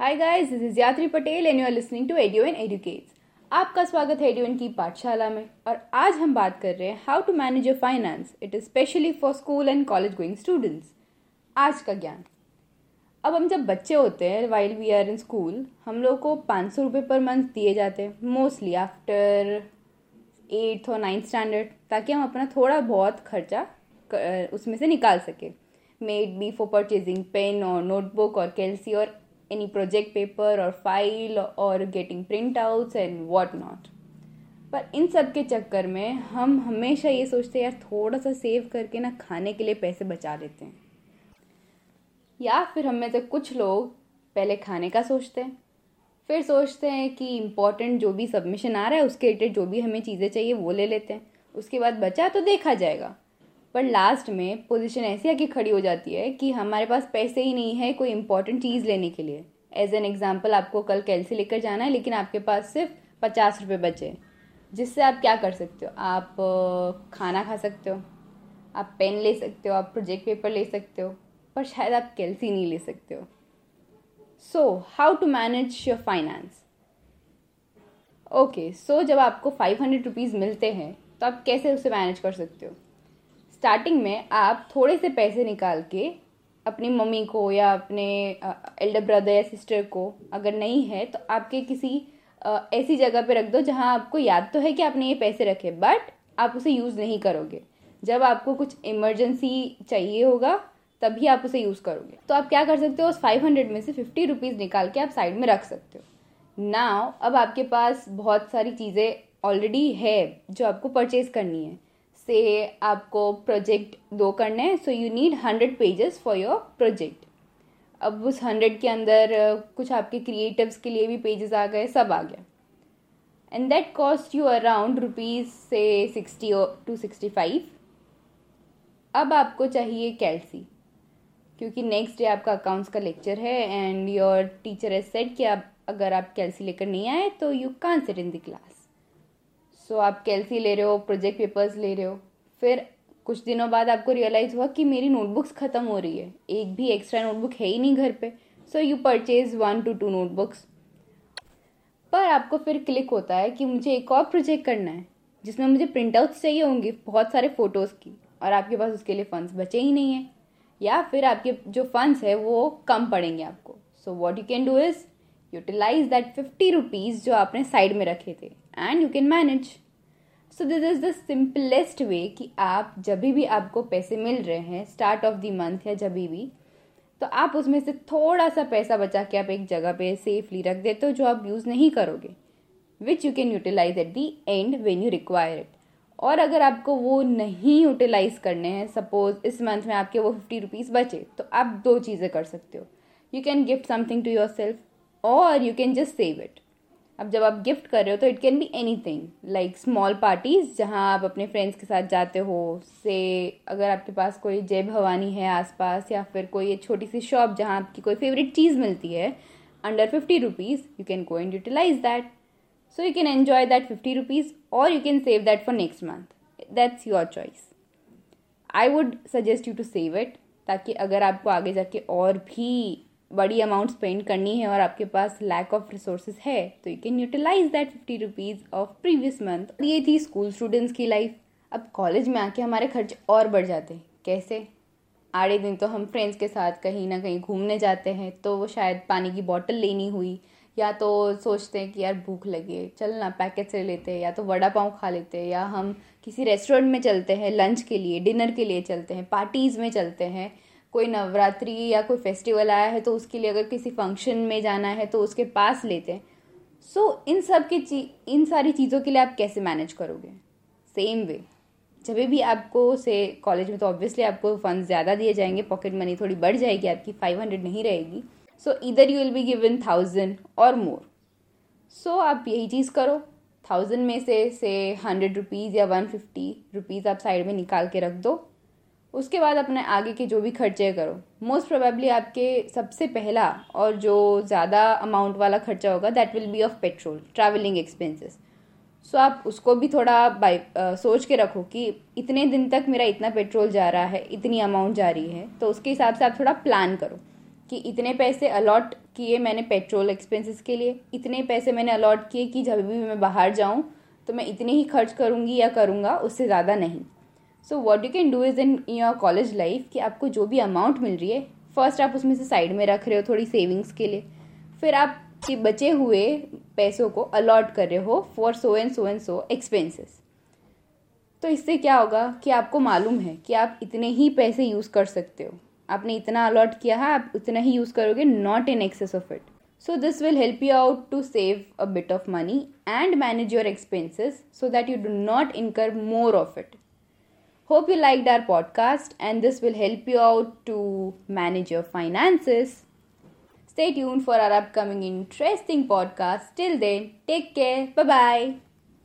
Hi guys this is Yatri Patel and you are listening to audio and educates आपका स्वागत है audio N की पाठशाला में और आज हम बात कर रहे हैं how to manage your finance it is specially for school and college going students आज का ज्ञान. अब हम जब बच्चे होते हैं while we are in school हम लोग को पाँच सौ रुपये पर मंथ दिए जाते हैं मोस्टली आफ्टर एट्थ और नाइन्थ स्टैंडर्ड ताकि हम अपना थोड़ा बहुत खर्चा उसमें से निकाल सकें. Maybe for purchasing pen और नोटबुक और कैल्सी और प्रोजेक्ट पेपर और फ़ाइल और getting print outs and what not पर इन सब के चक्कर में हम हमेशा ये सोचते हैं, यार थोड़ा सा सेव करके ना खाने के लिए पैसे बचा लेते हैं. या फिर हम में से कुछ लोग पहले खाने का सोचते हैं, फिर सोचते हैं कि इम्पोर्टेंट जो भी सबमिशन आ रहा है, उसके रिलेटेड जो भी हमें चीज़ें चाहिए वो ले लेते हैं। उसके बाद बचा तो देखा जाएगा। पर लास्ट में पोजीशन ऐसी आके खड़ी हो जाती है कि हमारे पास पैसे ही नहीं है कोई इंपॉर्टेंट चीज़ लेने के लिए। एज एन एग्ज़ाम्पल आपको कल कैलसी लेकर जाना है, लेकिन आपके पास सिर्फ़ पचास रुपये बचे जिससे आप क्या कर सकते हो? आप खाना खा सकते हो, आप पेन ले सकते हो, आप प्रोजेक्ट पेपर ले सकते हो, पर शायद आप कैलसी नहीं ले सकते हो। So how to manage your finance okay so जब आपको फाइव हंड्रेड रुपीज़ मिलते हैं तो आप कैसे उसे मैनेज कर सकते हो? स्टार्टिंग में आप थोड़े से पैसे निकाल के अपनी मम्मी को या अपने एल्डर ब्रदर या सिस्टर को अगर नहीं है तो आपके किसी ऐसी जगह पे रख दो जहाँ आपको याद तो है कि आपने ये पैसे रखे बट आप उसे यूज़ नहीं करोगे। जब आपको कुछ इमरजेंसी चाहिए होगा, तभी आप उसे यूज़ करोगे। तो आप क्या कर सकते हो, उस फाइव हंड्रेड में से फिफ्टी रुपीज़ निकाल के आप साइड में रख सकते हो। नाउ अब आपके पास बहुत सारी चीज़ें ऑलरेडी है जो आपको परचेज करनी है। से आपको प्रोजेक्ट दो करने हैं so you need hundred pages for your project अब उस हंड्रेड के अंदर कुछ आपके क्रिएटिव्स के लिए भी पेजेस आ गए, सब आ गया and that cost you around rupees से सिक्सटी टू सिक्सटी फाइव अब आपको चाहिए कैल्सी क्योंकि नेक्स्ट डे आपका अकाउंट्स का लेक्चर है and your teacher has said कि आप, अगर आप कैल्सी लेकर नहीं आए तो you can't sit in the class so so, आप कैलसी ले रहे हो प्रोजेक्ट पेपर्स ले रहे हो। फिर कुछ दिनों बाद आपको रियलाइज़ हुआ कि मेरी नोटबुक्स ख़त्म हो रही है। एक भी एक्स्ट्रा नोटबुक है ही नहीं घर पे। So you purchase one two two notebooks पर आपको फिर क्लिक होता है कि मुझे एक और प्रोजेक्ट करना है जिसमें मुझे प्रिंट आउट्स चाहिए होंगे बहुत सारे फ़ोटोज़ की और आपके पास उसके लिए फ़ंड्स बचे ही नहीं हैं। या फिर आपके जो फंड्स है वो कम पड़ेंगे आपको। So what you can do is utilize that fifty rupees जो आपने साइड में रखे थे and you can manage so this is the simplest way कि आप जब भी आपको पैसे मिल रहे हैं स्टार्ट ऑफ़ द मंथ या जब भी तो आप उसमें से थोड़ा सा पैसा बचा के आप एक जगह पे सेफली रख देते हो जो आप यूज़ नहीं करोगे which you can utilize at the end when you require it और अगर आपको वो नहीं यूटिलाइज करने हैं सपोज़ इस मंथ में आपके वो फिफ्टी रुपीज़ बचे तो आप दो चीज़ें कर सकते हो. You can gift something to yourself और you can just save it अब जब आप गिफ्ट कर रहे हो तो it can be anything like small parties जहाँ आप अपने फ्रेंड्स के साथ जाते हो से अगर आपके पास कोई जय भवानी है आसपास, या फिर कोई छोटी सी शॉप जहाँ आपकी कोई फेवरेट चीज़ मिलती है under fifty rupees you can go and utilize that so you can enjoy that fifty rupees और you can save that for next month that's your choice I would suggest you to save it ताकि अगर आपको आगे जाके और भी बड़ी amount spend करनी है और आपके पास लैक ऑफ़ रिसोर्सेज है तो you can utilize that fifty rupees of previous month ये थी स्कूल स्टूडेंट्स की लाइफ अब कॉलेज में आके हमारे खर्च और बढ़ जाते हैं. कैसे? आड़े दिन तो हम फ्रेंड्स के साथ कहीं ना कहीं घूमने जाते हैं तो वो शायद पानी की बॉटल लेनी हुई, या तो सोचते हैं कि यार भूख लगे, चल ना पैकेट से लेते हैं, या तो वड़ा पाव खा लेते हैं, या हम किसी रेस्टोरेंट में चलते हैं लंच के लिए डिनर के लिए चलते हैं पार्टीज़ में चलते हैं कोई नवरात्रि या कोई फेस्टिवल आया है तो उसके लिए अगर किसी फ़ंक्शन में जाना है तो उसके पास लेते हैं। सो so, इन सब की ची इन सारी चीज़ों के लिए आप कैसे मैनेज करोगे? सेम वे जब भी आपको से कॉलेज में तो ऑब्वियसली आपको फंड ज़्यादा दिए जाएँगे पॉकेट मनी थोड़ी बढ़ जाएगी आपकी फाइव हंड्रेड नहीं रहेगी। सो इधर you will be given thousand और मोर सो आप यही चीज़ करो। थाउज़ेंड में से से हंड्रेड रुपीज़ या वन फिफ्टी रुपीज़ आप साइड में निकाल के रख दो। उसके बाद अपने आगे के जो भी खर्चे करो। मोस्ट प्रोबेबली आपके सबसे पहला और जो ज़्यादा अमाउंट वाला खर्चा होगा that will be of petrol travelling expenses so आप उसको भी थोड़ा बाई सोच के रखो कि इतने दिन तक मेरा इतना पेट्रोल जा रहा है, इतनी अमाउंट जा रही है तो उसके हिसाब से आप थोड़ा प्लान करो कि इतने पैसे अलॉट किए मैंने पेट्रोल एक्सपेंसेस के लिए, इतने पैसे मैंने अलॉट किए कि जब भी मैं बाहर जाऊँ तो मैं इतने ही खर्च करूँगी या करूँगा, उससे ज़्यादा नहीं। So what you can do is in your college life कि आपको जो भी अमाउंट मिल रही है फ़र्स्ट आप उसमें से साइड में रख रहे हो थोड़ी सेविंग्स के लिए। फिर आप के बचे हुए पैसों को अलॉट कर रहे हो for so and so and so expenses तो इससे क्या होगा कि आपको मालूम है कि आप इतने ही पैसे यूज़ कर सकते हो। आपने इतना अलॉट किया है, आप उतना ही यूज़ करोगे not in excess of it so this will help you out to save a bit of money and manage your expenses so that you do not incur more of it hope you liked our podcast and this will help you out to manage your finances. Stay tuned for our upcoming interesting podcast. Till then take care. Bye bye